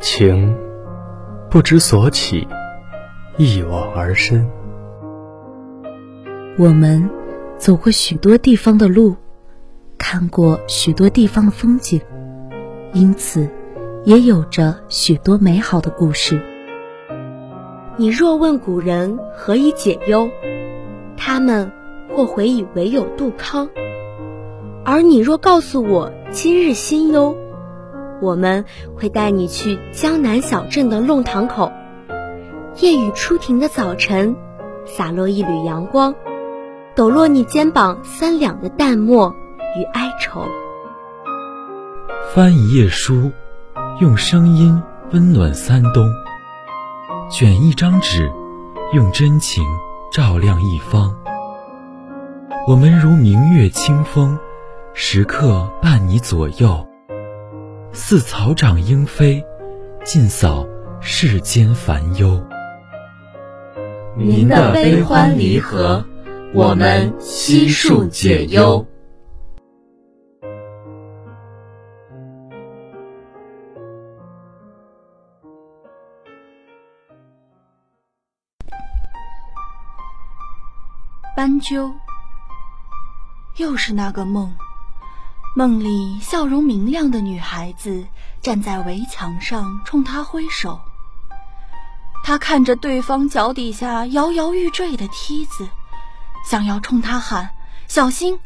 情不知所起，一往而深。我们走过许多地方的路，看过许多地方的风景，因此也有着许多美好的故事。你若问古人何以解忧，他们或回以唯有杜康；而你若告诉我今日心忧，我们会带你去江南小镇的弄堂口。夜雨初停的早晨，洒落一缕阳光。抖落你肩膀三两的淡漠与哀愁，翻一页书，用声音温暖三冬；卷一张纸，用真情照亮一方。我们如明月清风，时刻伴你左右，似草长莺飞，尽扫世间烦忧。您的悲欢离合。我们悉数解忧。斑鸠，又是那个梦。梦里笑容明亮的女孩子站在围墙上，冲他挥手。他看着对方脚底下摇摇欲坠的梯子。想要冲他喊“小心”，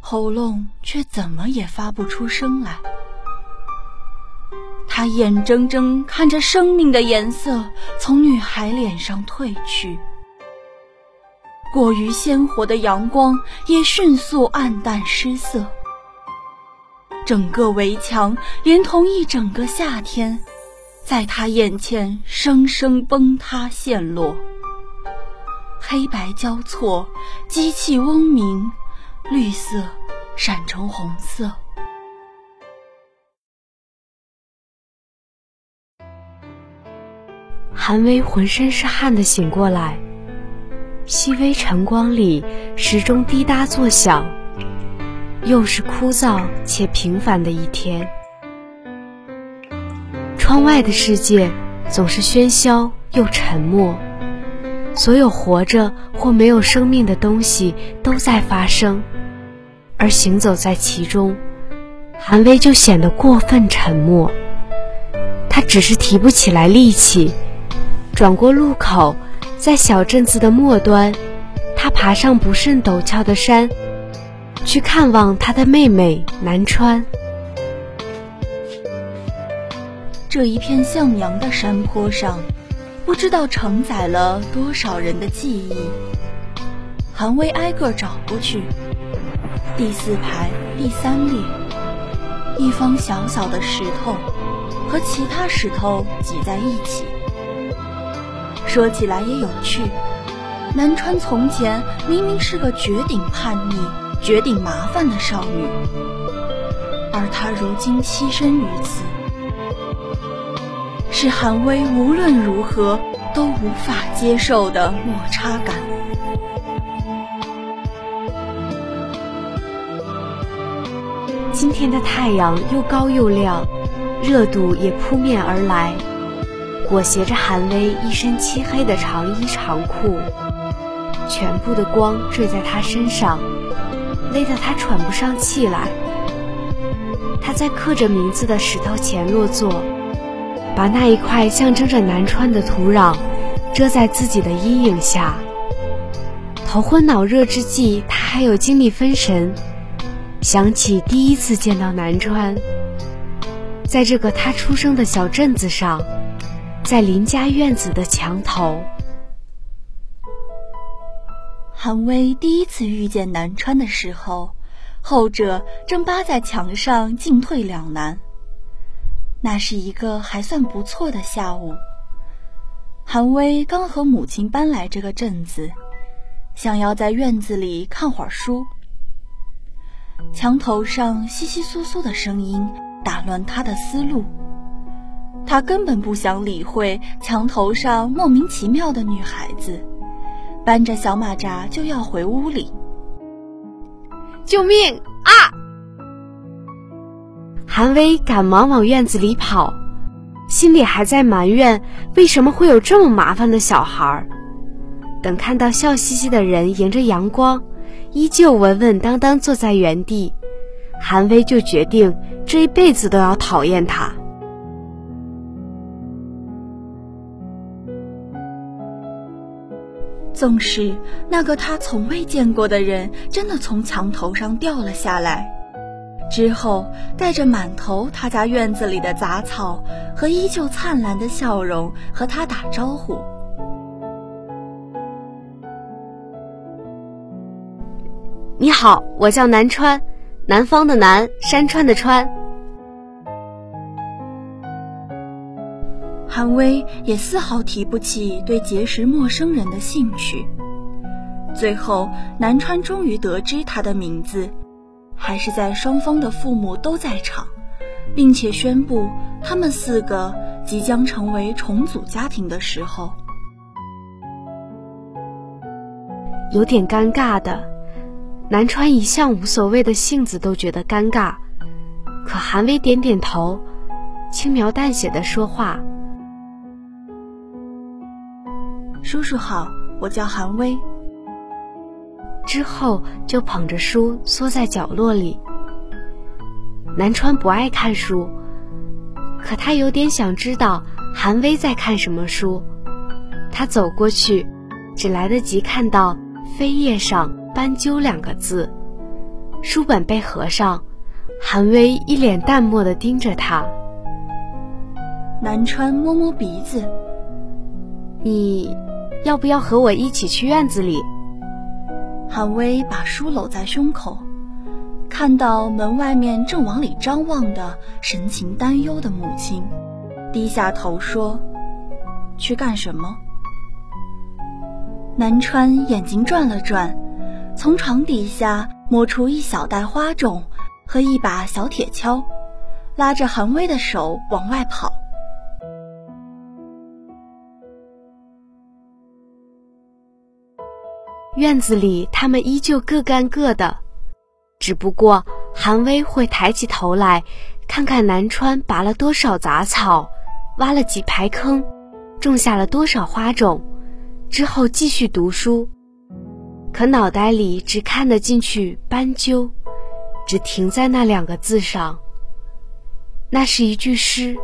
喉咙却怎么也发不出声来。他眼睁睁看着生命的颜色从女孩脸上褪去，过于鲜活的阳光也迅速暗淡失色。整个围墙连同一整个夏天，在他眼前生生崩塌陷落。黑白交错，机器嗡鸣，绿色闪成红色。韩薇浑身是汗的醒过来，细微晨光里时钟滴答作响，又是枯燥且平凡的一天。窗外的世界总是喧嚣又沉默。所有活着或没有生命的东西都在发生，而行走在其中，韩薇就显得过分沉默。他只是提不起来力气。转过路口，在小镇子的末端，他爬上不甚陡峭的山，去看望他的妹妹南川。这一片向阳的山坡上。不知道承载了多少人的记忆。韩薇挨个找过去，第四排第三列，一方小小的石头，和其他石头挤在一起。说起来也有趣，南川从前明明是个绝顶叛逆、绝顶麻烦的少女，而她如今栖身于此。是韩薇无论如何都无法接受的落差感。今天的太阳又高又亮，热度也扑面而来，裹挟着韩薇一身漆黑的长衣长裤，全部的光坠在她身上，累得他喘不上气来。他在刻着名字的石头前落座。把那一块象征着南川的土壤遮在自己的阴影下。头昏脑热之际，他还有精力分神，想起第一次见到南川，在这个他出生的小镇子上，在邻家院子的墙头。韩薇第一次遇见南川的时候，后者正扒在墙上，进退两难。那是一个还算不错的下午。韩薇刚和母亲搬来这个镇子，想要在院子里看会儿书。墙头上窸窸窣窣的声音打乱他的思路，他根本不想理会墙头上莫名其妙的女孩子，搬着小马扎就要回屋里。救命啊！韩威赶忙往院子里跑，心里还在埋怨为什么会有这么麻烦的小孩儿。等看到笑嘻嘻的人迎着阳光，依旧稳稳当当坐在原地，韩威就决定这一辈子都要讨厌他。纵使那个他从未见过的人真的从墙头上掉了下来，之后带着满头他家院子里的杂草和依旧灿烂的笑容和他打招呼。你好，我叫南川，南方的南，山川的川。韩薇也丝毫提不起对结识陌生人的兴趣。最后，南川终于得知他的名字，还是在双方的父母都在场，并且宣布他们四个即将成为重组家庭的时候，有点尴尬的。南川一向无所谓的性子都觉得尴尬，可韩薇点点头，轻描淡写的说话：“叔叔好，我叫韩薇。”之后就捧着书缩在角落里。南川不爱看书，可他有点想知道韩薇在看什么书。他走过去，只来得及看到扉页上。斑鸠两个字，书本被合上，韩薇一脸淡漠地盯着他。南川摸摸鼻子，你要不要和我一起去院子里？韩薇把书搂在胸口，看到门外面正往里张望的神情担忧的母亲，低下头说：“去干什么？”南川眼睛转了转。从床底下摸出一小袋花种和一把小铁锹，拉着韩薇的手往外跑。院子里，他们依旧各干各的，只不过韩薇会抬起头来，看看南川拔了多少杂草，挖了几排坑，种下了多少花种，之后继续读书。可脑袋里只看得进去“斑鸠”，只停在那两个字上。那是一句诗，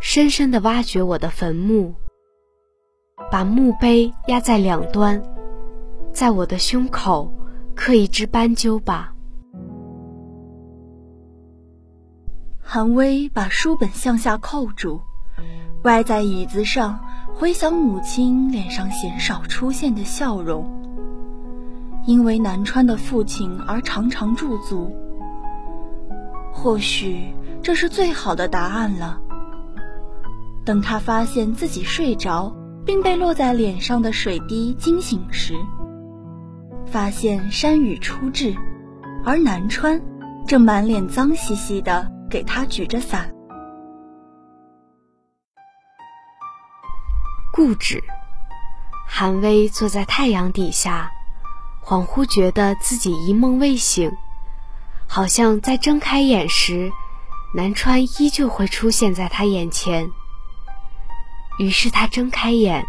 深深地挖掘我的坟墓，把墓碑压在两端，在我的胸口刻一只斑鸠吧。韩薇把书本向下扣住，歪在椅子上，回想母亲脸上鲜少出现的笑容。因为南川的父亲而常常驻足，或许这是最好的答案了。等他发现自己睡着，并被落在脸上的水滴惊醒时，发现山雨初至，而南川正满脸脏兮兮的给他举着伞。固执，韩薇坐在太阳底下。恍惚觉得自己一梦未醒，好像在睁开眼时，南川依旧会出现在他眼前。于是他睁开眼，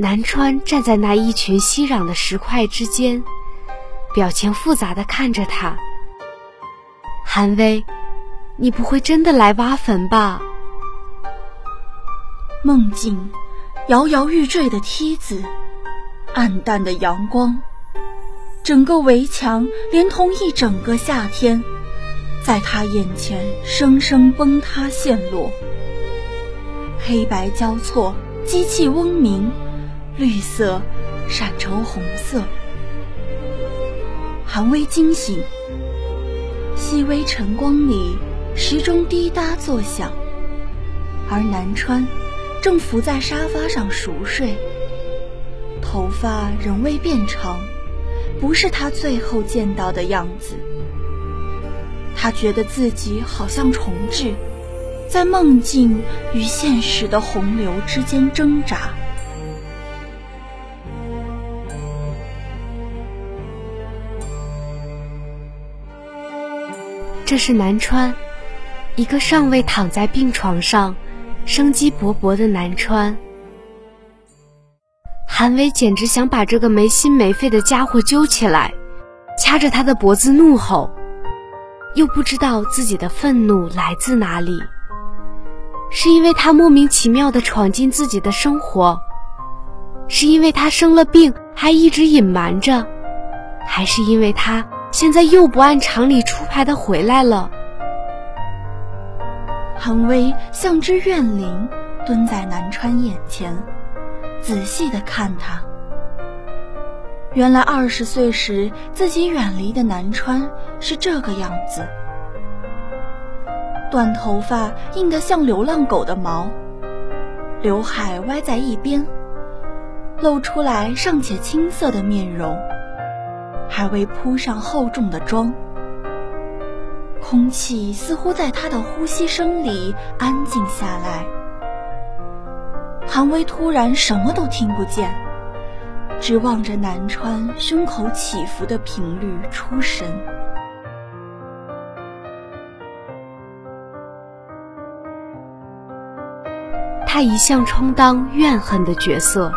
南川站在那一群熙攘的石块之间，表情复杂的看着他。韩薇，你不会真的来挖坟吧？梦境，摇摇欲坠的梯子。暗淡的阳光，整个围墙连同一整个夏天，在他眼前生生崩塌陷落。黑白交错，机器嗡鸣，绿色闪成红色。韩薇惊醒，细微晨光里，时钟滴答作响，而南川正伏在沙发上熟睡。头发仍未变长，不是他最后见到的样子。他觉得自己好像重置，在梦境与现实的洪流之间挣扎。这是南川，一个尚未躺在病床上、生机勃勃的南川。韩威简直想把这个没心没肺的家伙揪起来，掐着他的脖子怒吼，又不知道自己的愤怒来自哪里。是因为他莫名其妙地闯进自己的生活，是因为他生了病还一直隐瞒着，还是因为他现在又不按常理出牌的回来了？韩威像只怨灵，蹲在南川眼前，仔细的看他。原来二十岁时自己远离的南川是这个样子。短头发硬得像流浪狗的毛，刘海歪在一边，露出来尚且青涩的面容，还未铺上厚重的妆。空气似乎在他的呼吸声里安静下来。韩威突然什么都听不见，只望着南川胸口起伏的频率出神。他一向充当怨恨的角色，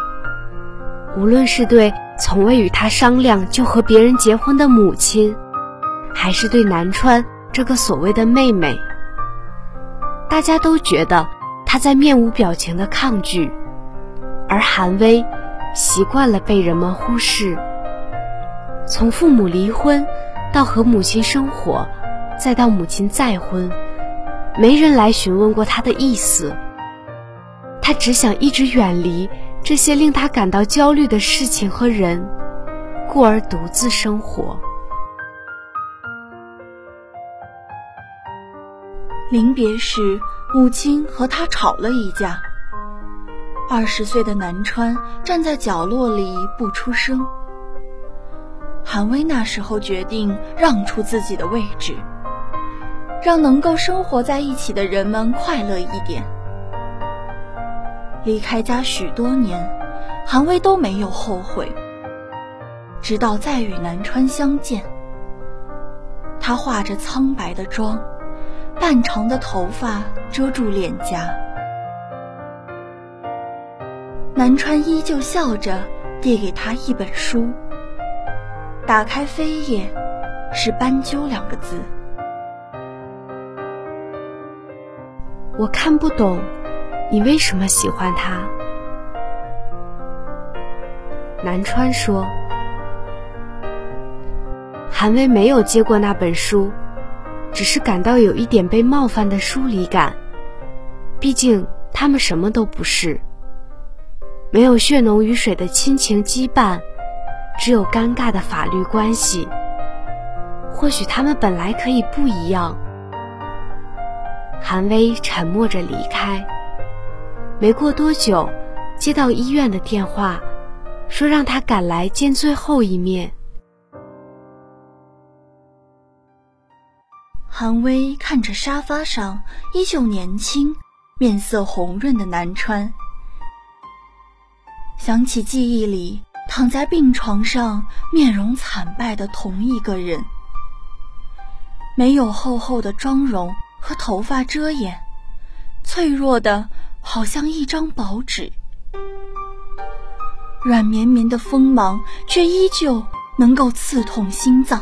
无论是对从未与他商量就和别人结婚的母亲，还是对南川这个所谓的妹妹，大家都觉得他在面无表情的抗拒，而韩薇习惯了被人们忽视。从父母离婚，到和母亲生活，再到母亲再婚，没人来询问过他的意思。他只想一直远离这些令他感到焦虑的事情和人，故而独自生活。临别时，母亲和他吵了一架。二十岁的南川站在角落里不出声。韩威那时候决定让出自己的位置，让能够生活在一起的人们快乐一点。离开家许多年，韩威都没有后悔。直到再与南川相见，他化着苍白的妆，半长的头发遮住脸颊。南川依旧笑着递给他一本书，打开扉页，是“斑鸠”两个字。我看不懂。你为什么喜欢他？南川说：“韩薇没有接过那本书，只是感到有一点被冒犯的疏离感。毕竟他们什么都不是，没有血浓于水的亲情羁绊，只有尴尬的法律关系。或许他们本来可以不一样。”韩薇沉默着离开。没过多久，接到医院的电话，说让他赶来见最后一面。韩薇看着沙发上依旧年轻、面色红润的南川，想起记忆里躺在病床上、面容惨败的同一个人，没有厚厚的妆容和头发遮掩，脆弱的。好像一张薄纸，软绵绵的锋芒，却依旧能够刺痛心脏。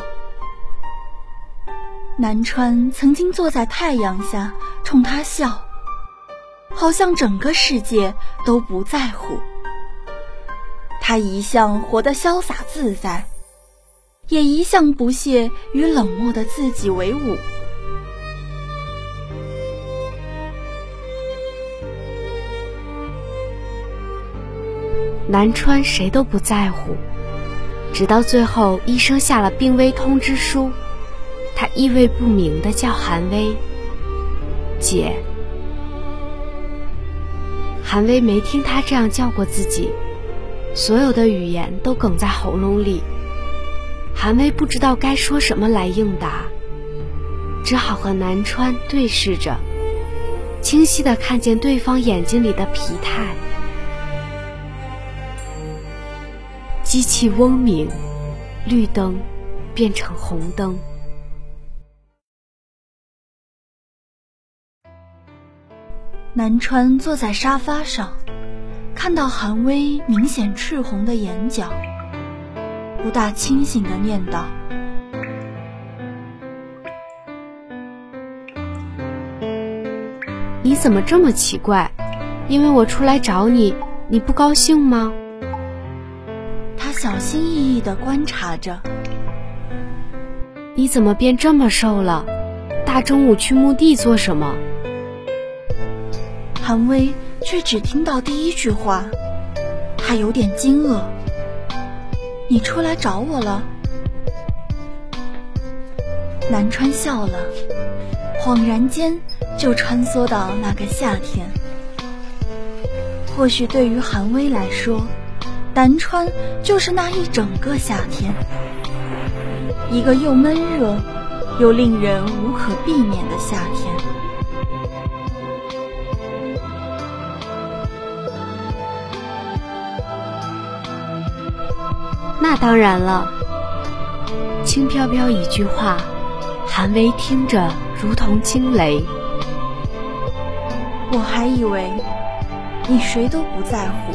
南川曾经坐在太阳下冲他笑，好像整个世界都不在乎。他一向活得潇洒自在，也一向不屑与冷漠的自己为伍。南川谁都不在乎，直到最后医生下了病危通知书，他意味不明的叫韩薇姐。韩薇没听他这样叫过自己，所有的语言都哽在喉咙里。韩薇不知道该说什么来应答，只好和南川对视着，清晰的看见对方眼睛里的疲态。机器嗡鸣，绿灯变成红灯。南川坐在沙发上，看到韩薇明显赤红的眼角，不大清醒的念道：“你怎么这么奇怪？因为我出来找你，你不高兴吗？”心翼翼的观察着。你怎么变这么瘦了？大中午去墓地做什么？韩薇却只听到第一句话，她有点惊愕。你出来找我了？南川笑了，恍然间就穿梭到那个夏天。或许对于韩薇来说，南川就是那一整个夏天。一个又闷热，又令人无可避免的夏天。那当然了。轻飘飘一句话，韩薇听着如同惊雷。我还以为你谁都不在乎，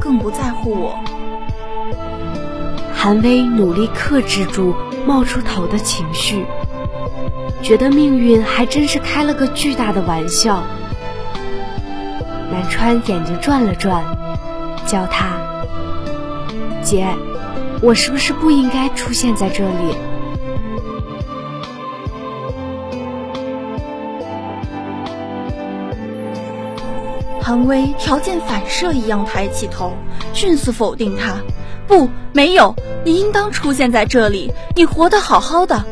更不在乎我。韩薇努力克制住冒出头的情绪，觉得命运还真是开了个巨大的玩笑。南川眼睛转了转，叫他：“姐，我是不是不应该出现在这里？”韩薇条件反射一样抬起头，迅速否定他。不，没有，你应当出现在这里。你活得好好的。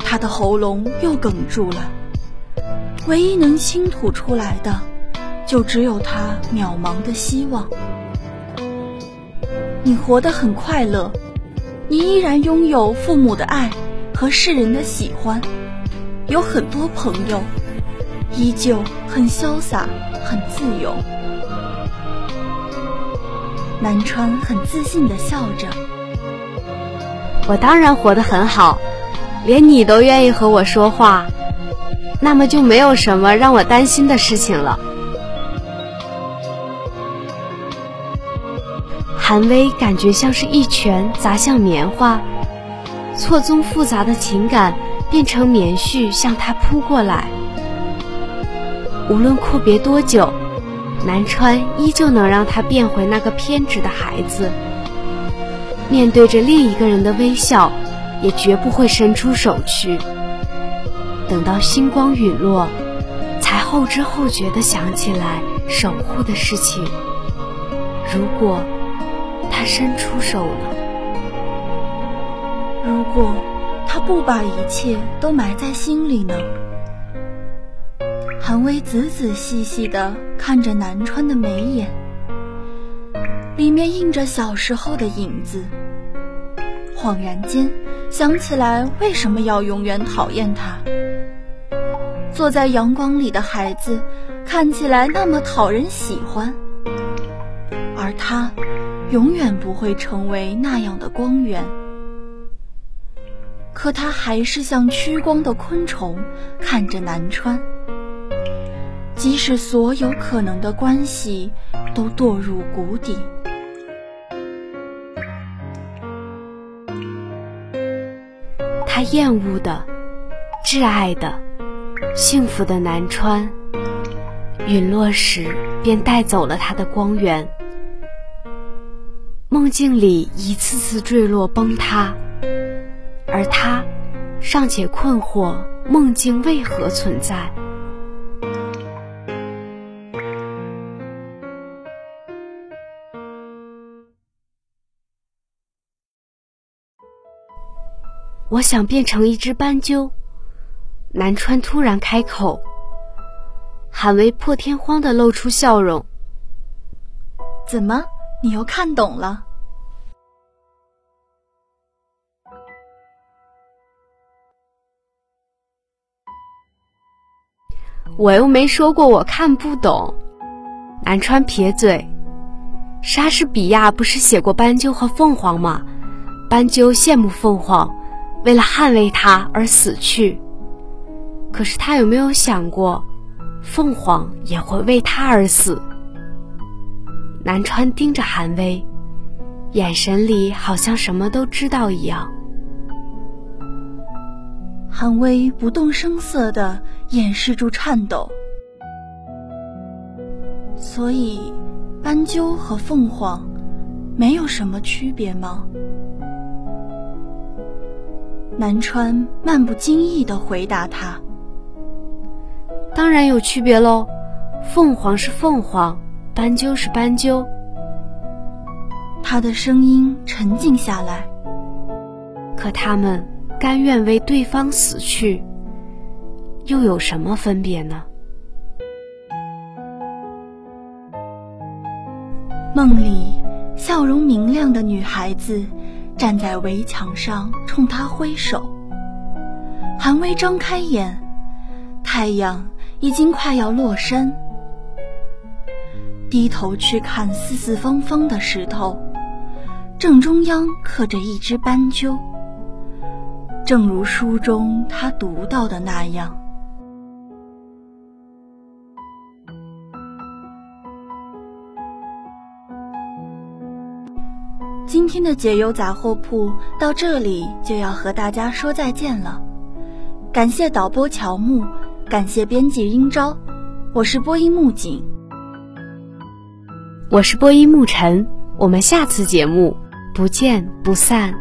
他的喉咙又哽住了，唯一能倾吐出来的，就只有他渺茫的希望。你活得很快乐，你依然拥有父母的爱和世人的喜欢，有很多朋友，依旧很潇洒，很自由。南川很自信地笑着：“我当然活得很好，连你都愿意和我说话，那么就没有什么让我担心的事情了。”韩薇感觉像是一拳砸向棉花，错综复杂的情感变成棉絮向他扑过来。无论阔别多久。南川依旧能让他变回那个偏执的孩子，面对着另一个人的微笑，也绝不会伸出手去。等到星光陨落，才后知后觉地想起来守护的事情。如果他伸出手了，如果他不把一切都埋在心里呢？蔷薇仔仔细细地看着南川的眉眼，里面映着小时候的影子。恍然间想起来，为什么要永远讨厌他？坐在阳光里的孩子，看起来那么讨人喜欢，而他，永远不会成为那样的光源。可他还是像趋光的昆虫，看着南川。即使所有可能的关系都堕入谷底，他厌恶的、挚爱的、幸福的南川，陨落时便带走了他的光源。梦境里一次次坠落崩塌，而他尚且困惑梦境为何存在。我想变成一只斑鸠。南川突然开口，韩薇破天荒的露出笑容。怎么，你又看懂了？我又没说过我看不懂。南川撇嘴，莎士比亚不是写过斑鸠和凤凰吗？斑鸠羡慕凤凰。为了捍卫他而死去，可是他有没有想过，凤凰也会为他而死。南川盯着韩威，眼神里好像什么都知道一样。韩威不动声色地掩饰住颤抖。所以，斑鸠和凤凰没有什么区别吗？南川漫不经意地回答他：“当然有区别喽，凤凰是凤凰。”斑鸠是斑鸠，他的声音沉静下来。可他们甘愿为对方死去，又有什么分别呢？梦里，笑容明亮的女孩子站在围墙上，冲他挥手。韩薇张开眼，太阳已经快要落山。低头去看四四方方的石头，正中央刻着一只斑鸠，正如书中他读到的那样。今天的解忧杂货铺到这里就要和大家说再见了，感谢导播乔木，感谢编辑英昭，我是播音木槿。我是播音沐晨，我们下次节目不见不散。